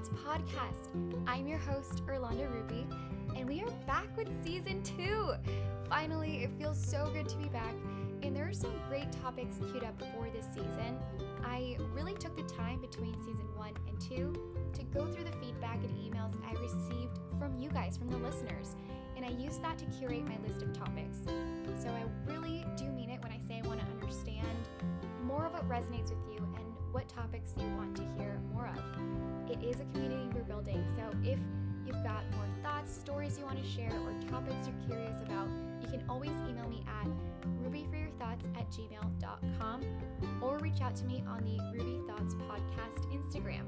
Thoughts podcast. I'm your host, Irlanda Rubi, and we are back with season two. Finally, it feels so good to be back, and there are some great topics queued up for this season. I really took the time between season one and two to go through the feedback and emails I received from you guys, from the listeners, and I used that to curate my list of topics. So I really do mean it when I say I want to understand more of what resonates with you and what topics you want to hear more of. It is a community we're building, so if you've got more thoughts, stories you want to share, or topics you're curious about, you can always email me at rubyforyourthoughts at gmail.com or reach out to me on the Rubi Thoughts Podcast Instagram.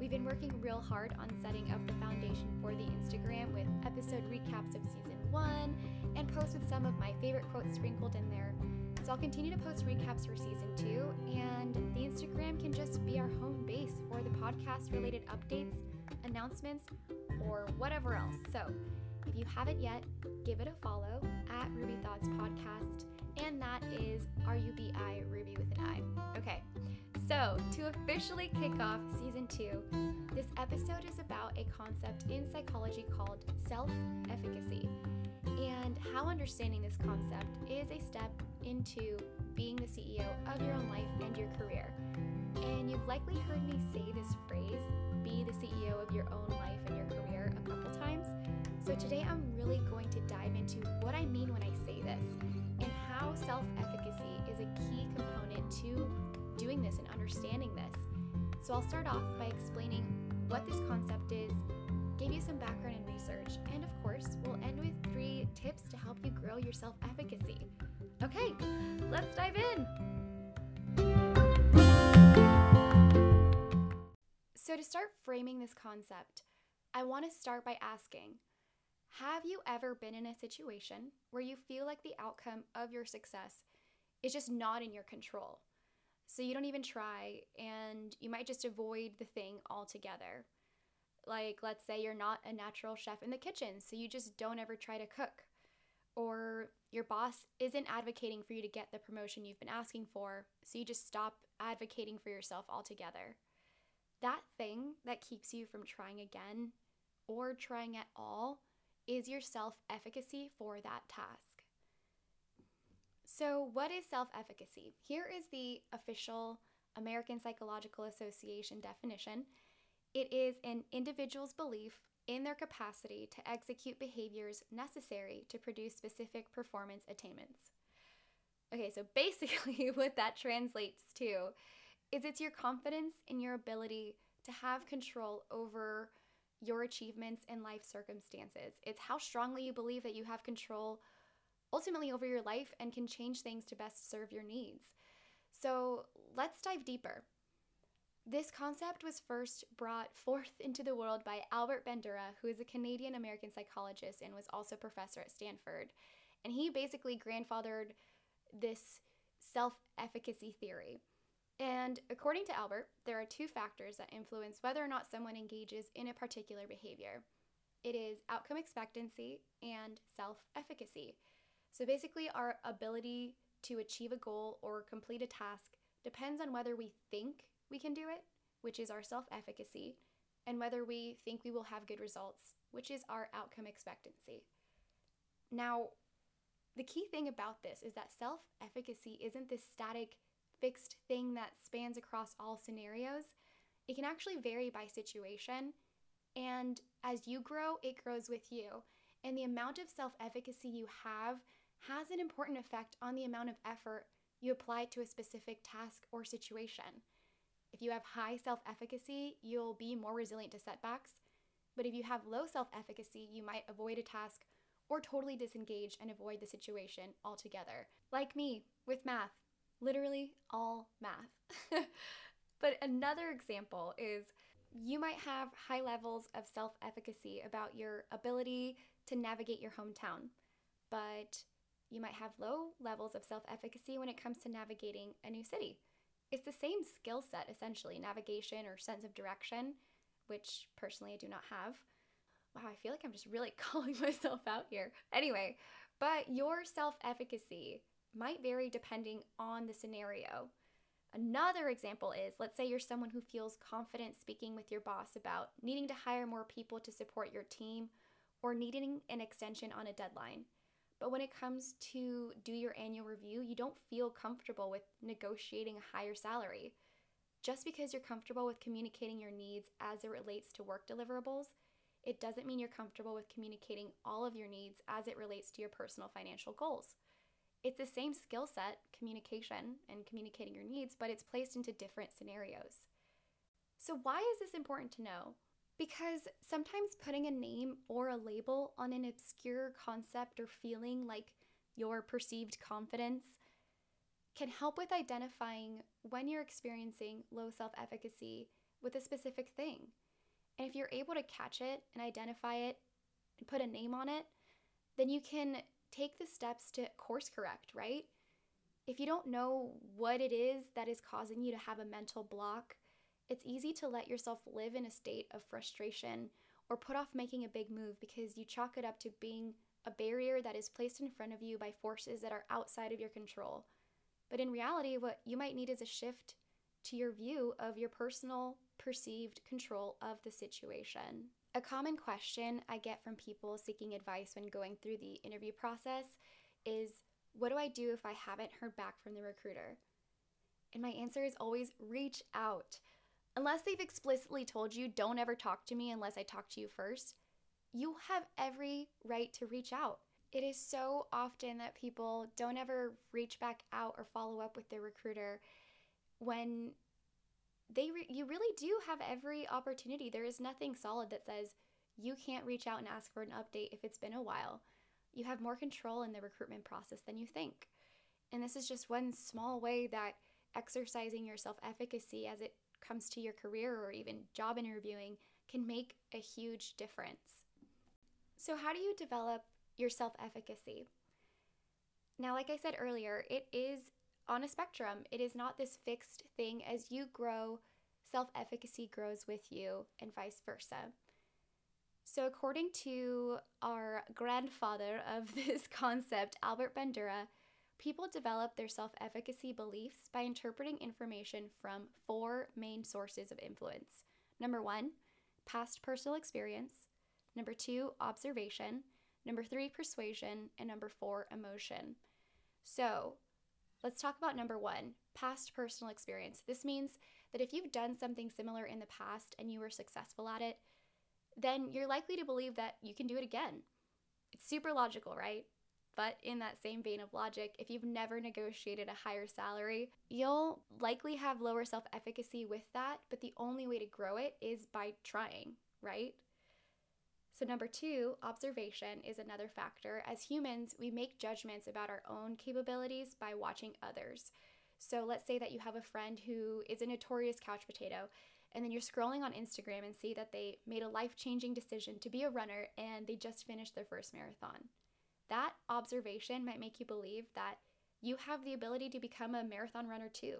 We've been working real hard on setting up the foundation for the Instagram with episode recaps of season one and posts with some of my favorite quotes sprinkled in there. So I'll continue to post recaps for season two, and the Instagram can just be our home base for the podcast related updates, announcements, or whatever else. So if you haven't yet, give it a follow at Rubi Thoughts Podcast, and that is R U B I Ruby with an I. Okay, so to officially kick off season two, this episode is about a concept in psychology called self efficacy and how understanding this concept is a step into being the CEO of your own life and your career. And you've likely heard me say this phrase, be the CEO of your own life and your career, a couple times. So today I'm really going to dive into what I mean when I say this and how self efficacy is a key component to doing this and understanding this. So I'll start off by explaining what this concept is, give you some background and research, and of course, we'll end with three tips to help you grow your self efficacy. Okay, let's dive in. So, to start framing this concept, I want to start by asking Have you ever been in a situation where you feel like the outcome of your success is just not in your control? So, you don't even try and you might just avoid the thing altogether. Like, let's say you're not a natural chef in the kitchen, so you just don't ever try to cook. Or your boss isn't advocating for you to get the promotion you've been asking for, so you just stop advocating for yourself altogether. That thing that keeps you from trying again or trying at all is your self efficacy for that task. So, what is self efficacy? Here is the official American Psychological Association definition it is an individual's belief in their capacity to execute behaviors necessary to produce specific performance attainments. Okay, so basically, what that translates to is it's your confidence in your ability to have control over your achievements in life circumstances. It's how strongly you believe that you have control ultimately over your life and can change things to best serve your needs. So let's dive deeper. This concept was first brought forth into the world by Albert Bandura, who is a Canadian American psychologist and was also professor at Stanford. And he basically grandfathered this self efficacy theory. And according to Albert, there are two factors that influence whether or not someone engages in a particular behavior it is outcome expectancy and self efficacy. So basically, our ability to achieve a goal or complete a task depends on whether we think we can do it, which is our self efficacy, and whether we think we will have good results, which is our outcome expectancy. Now, the key thing about this is that self efficacy isn't this static, fixed thing that spans across all scenarios. It can actually vary by situation. And as you grow, it grows with you. And the amount of self efficacy you have has an important effect on the amount of effort you apply to a specific task or situation. If you have high self efficacy, you'll be more resilient to setbacks. But if you have low self efficacy, you might avoid a task or totally disengage and avoid the situation altogether. Like me with math, literally all math. but another example is you might have high levels of self efficacy about your ability to navigate your hometown, but you might have low levels of self efficacy when it comes to navigating a new city. It's the same skill set, essentially navigation or sense of direction, which personally I do not have. Wow, I feel like I'm just really calling myself out here. Anyway, but your self efficacy might vary depending on the scenario. Another example is let's say you're someone who feels confident speaking with your boss about needing to hire more people to support your team or needing an extension on a deadline. But when it comes to do your annual review, you don't feel comfortable with negotiating a higher salary. Just because you're comfortable with communicating your needs as it relates to work deliverables, it doesn't mean you're comfortable with communicating all of your needs as it relates to your personal financial goals. It's the same skill set, communication and communicating your needs, but it's placed into different scenarios. So, why is this important to know? Because sometimes putting a name or a label on an obscure concept or feeling like your perceived confidence can help with identifying when you're experiencing low self efficacy with a specific thing. And if you're able to catch it and identify it and put a name on it, then you can take the steps to course correct, right? If you don't know what it is that is causing you to have a mental block, it's easy to let yourself live in a state of frustration or put off making a big move because you chalk it up to being a barrier that is placed in front of you by forces that are outside of your control. But in reality, what you might need is a shift to your view of your personal perceived control of the situation. A common question I get from people seeking advice when going through the interview process is What do I do if I haven't heard back from the recruiter? And my answer is always reach out. Unless they've explicitly told you, don't ever talk to me unless I talk to you first, you have every right to reach out. It is so often that people don't ever reach back out or follow up with their recruiter when they re- you really do have every opportunity. There is nothing solid that says you can't reach out and ask for an update if it's been a while. You have more control in the recruitment process than you think. And this is just one small way that exercising your self efficacy as it comes to your career or even job interviewing can make a huge difference. So, how do you develop your self efficacy? Now, like I said earlier, it is on a spectrum. It is not this fixed thing. As you grow, self efficacy grows with you, and vice versa. So, according to our grandfather of this concept, Albert Bandura, people develop their self efficacy beliefs by interpreting information from four main sources of influence. Number one, past personal experience. Number two, observation. Number three, persuasion. And number four, emotion. So, Let's talk about number one past personal experience. This means that if you've done something similar in the past and you were successful at it, then you're likely to believe that you can do it again. It's super logical, right? But in that same vein of logic, if you've never negotiated a higher salary, you'll likely have lower self efficacy with that, but the only way to grow it is by trying, right? So, number two, observation is another factor. As humans, we make judgments about our own capabilities by watching others. So, let's say that you have a friend who is a notorious couch potato, and then you're scrolling on Instagram and see that they made a life changing decision to be a runner and they just finished their first marathon. That observation might make you believe that you have the ability to become a marathon runner too.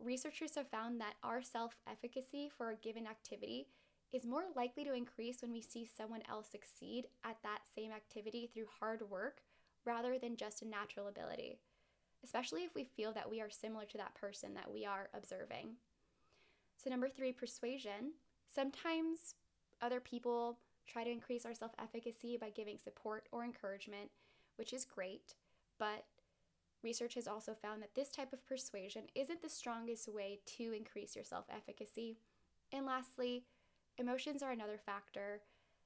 Researchers have found that our self efficacy for a given activity is more likely to increase when we see someone else succeed at that same activity through hard work rather than just a natural ability, especially if we feel that we are similar to that person that we are observing. So, number three, persuasion. Sometimes other people try to increase our self efficacy by giving support or encouragement, which is great, but research has also found that this type of persuasion isn't the strongest way to increase your self efficacy. And lastly, Emotions are another factor.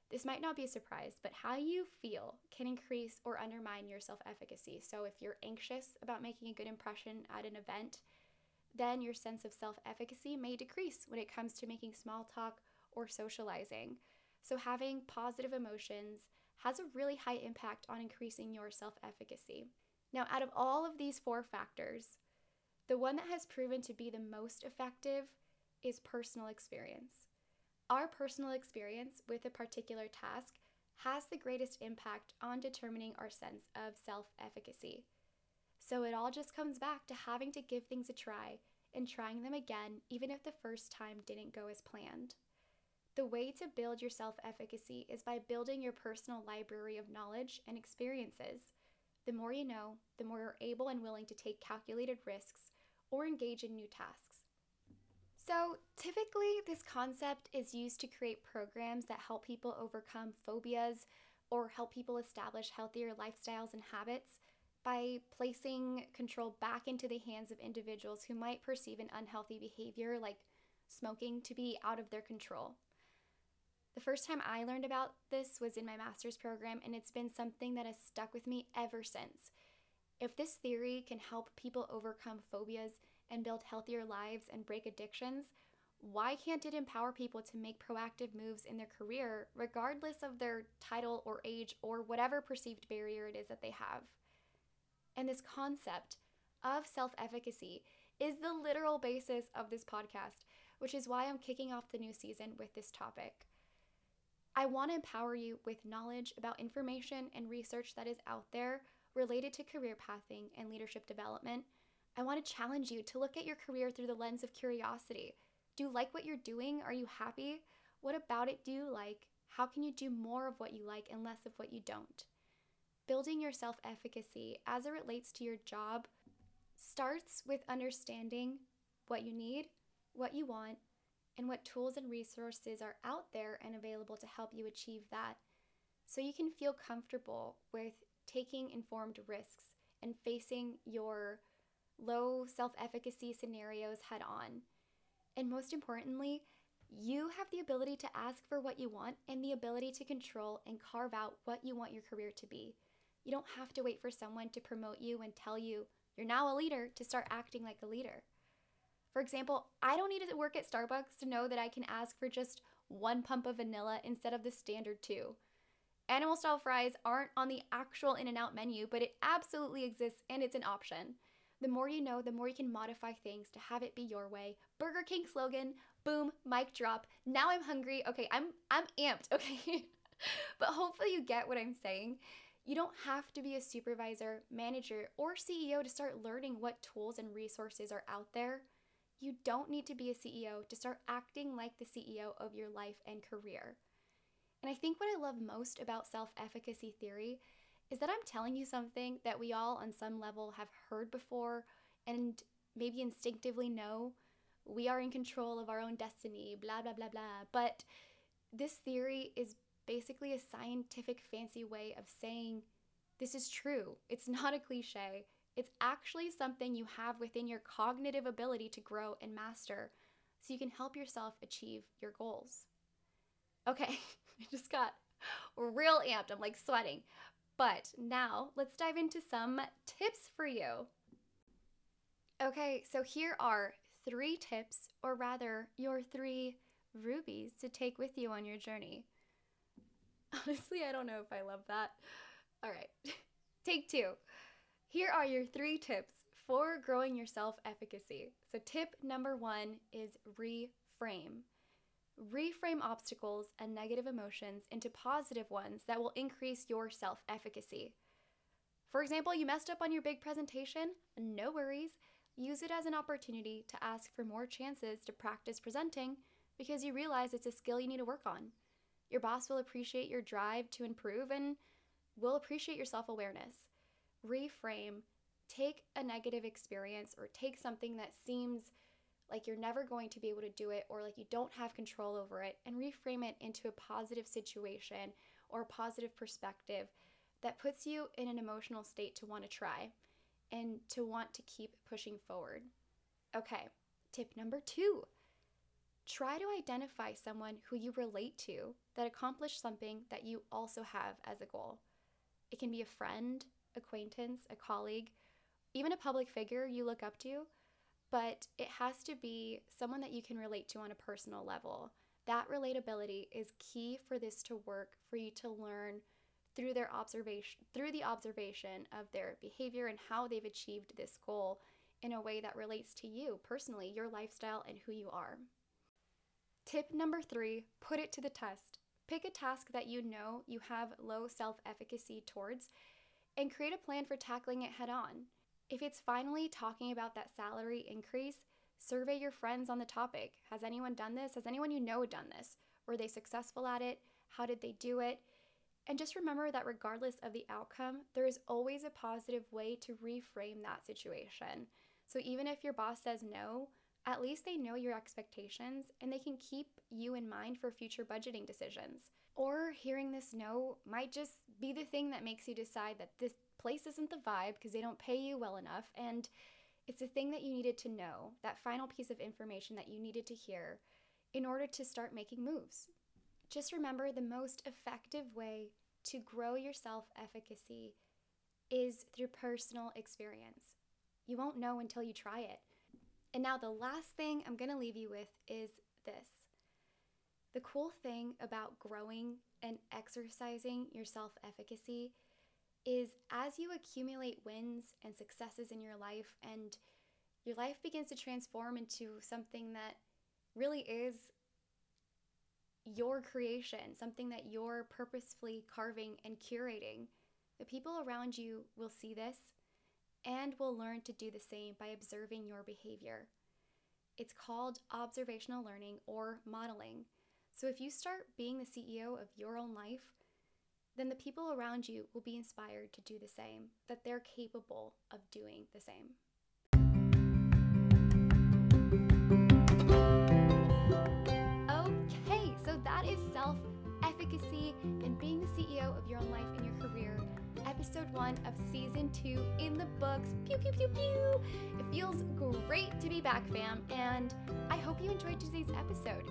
This might not be a surprise, but how you feel can increase or undermine your self efficacy. So, if you're anxious about making a good impression at an event, then your sense of self efficacy may decrease when it comes to making small talk or socializing. So, having positive emotions has a really high impact on increasing your self efficacy. Now, out of all of these four factors, the one that has proven to be the most effective is personal experience. Our personal experience with a particular task has the greatest impact on determining our sense of self efficacy. So it all just comes back to having to give things a try and trying them again, even if the first time didn't go as planned. The way to build your self efficacy is by building your personal library of knowledge and experiences. The more you know, the more you're able and willing to take calculated risks or engage in new tasks. So, typically, this concept is used to create programs that help people overcome phobias or help people establish healthier lifestyles and habits by placing control back into the hands of individuals who might perceive an unhealthy behavior like smoking to be out of their control. The first time I learned about this was in my master's program, and it's been something that has stuck with me ever since. If this theory can help people overcome phobias and build healthier lives and break addictions, why can't it empower people to make proactive moves in their career, regardless of their title or age or whatever perceived barrier it is that they have? And this concept of self efficacy is the literal basis of this podcast, which is why I'm kicking off the new season with this topic. I want to empower you with knowledge about information and research that is out there related to career pathing and leadership development. I want to challenge you to look at your career through the lens of curiosity. Do you like what you're doing? Are you happy? What about it do you like? How can you do more of what you like and less of what you don't? Building your self efficacy as it relates to your job starts with understanding what you need, what you want, and what tools and resources are out there and available to help you achieve that so you can feel comfortable with taking informed risks and facing your low self efficacy scenarios head on. And most importantly, you have the ability to ask for what you want and the ability to control and carve out what you want your career to be. You don't have to wait for someone to promote you and tell you you're now a leader to start acting like a leader. For example, I don't need to work at Starbucks to know that I can ask for just one pump of vanilla instead of the standard two. Animal style fries aren't on the actual In N Out menu, but it absolutely exists and it's an option. The more you know, the more you can modify things to have it be your way. Burger King slogan, boom, mic drop. Now I'm hungry. Okay, I'm I'm amped, okay? but hopefully you get what I'm saying. You don't have to be a supervisor, manager, or CEO to start learning what tools and resources are out there. You don't need to be a CEO to start acting like the CEO of your life and career. And I think what I love most about self efficacy theory is that I'm telling you something that we all, on some level, have heard before and maybe instinctively know. We are in control of our own destiny, blah, blah, blah, blah. But this theory is basically a scientific fancy way of saying this is true. It's not a cliche. It's actually something you have within your cognitive ability to grow and master so you can help yourself achieve your goals. Okay, I just got real amped. I'm like sweating. But now let's dive into some tips for you. Okay, so here are three tips, or rather, your three rubies to take with you on your journey. Honestly, I don't know if I love that. All right, take two. Here are your three tips for growing your self efficacy. So, tip number one is reframe. Reframe obstacles and negative emotions into positive ones that will increase your self efficacy. For example, you messed up on your big presentation? No worries. Use it as an opportunity to ask for more chances to practice presenting because you realize it's a skill you need to work on. Your boss will appreciate your drive to improve and will appreciate your self awareness reframe, take a negative experience or take something that seems like you're never going to be able to do it or like you don't have control over it and reframe it into a positive situation or a positive perspective that puts you in an emotional state to want to try and to want to keep pushing forward. Okay, tip number two try to identify someone who you relate to that accomplished something that you also have as a goal. It can be a friend, acquaintance, a colleague, even a public figure you look up to, but it has to be someone that you can relate to on a personal level. That relatability is key for this to work, for you to learn through their observation through the observation of their behavior and how they've achieved this goal in a way that relates to you personally, your lifestyle and who you are. Tip number 3, put it to the test. Pick a task that you know you have low self-efficacy towards and create a plan for tackling it head on. If it's finally talking about that salary increase, survey your friends on the topic. Has anyone done this? Has anyone you know done this? Were they successful at it? How did they do it? And just remember that regardless of the outcome, there is always a positive way to reframe that situation. So even if your boss says no, at least they know your expectations and they can keep you in mind for future budgeting decisions. Or hearing this no might just be the thing that makes you decide that this place isn't the vibe because they don't pay you well enough. And it's a thing that you needed to know, that final piece of information that you needed to hear in order to start making moves. Just remember the most effective way to grow your self efficacy is through personal experience. You won't know until you try it. And now, the last thing I'm going to leave you with is this. The cool thing about growing and exercising your self efficacy is as you accumulate wins and successes in your life and your life begins to transform into something that really is your creation, something that you're purposefully carving and curating, the people around you will see this and will learn to do the same by observing your behavior. It's called observational learning or modeling. So if you start being the CEO of your own life, then the people around you will be inspired to do the same, that they're capable of doing the same. Okay, so that is self efficacy and being the CEO of your own life and your career. Episode one of season two in the books. Pew, pew, pew, pew. It feels great to be back, fam, and I hope you enjoyed today's episode.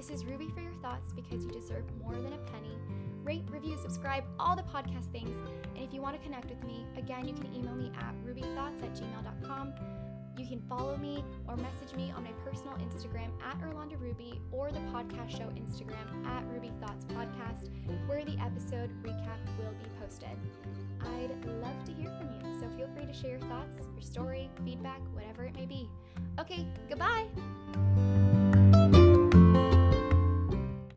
This is Rubi for your thoughts because you deserve more than a penny rate, review, subscribe, all the podcast things. And if you want to connect with me, again, you can email me at rubithoughts at gmail.com. You can follow me or message me on my personal Instagram at Irlanda Rubi or the podcast show Instagram at Rubi Thoughts Podcast, where the episode recap will be posted. I'd love to hear from you, so feel free to share your thoughts, your story, feedback, whatever it may be. Okay, goodbye!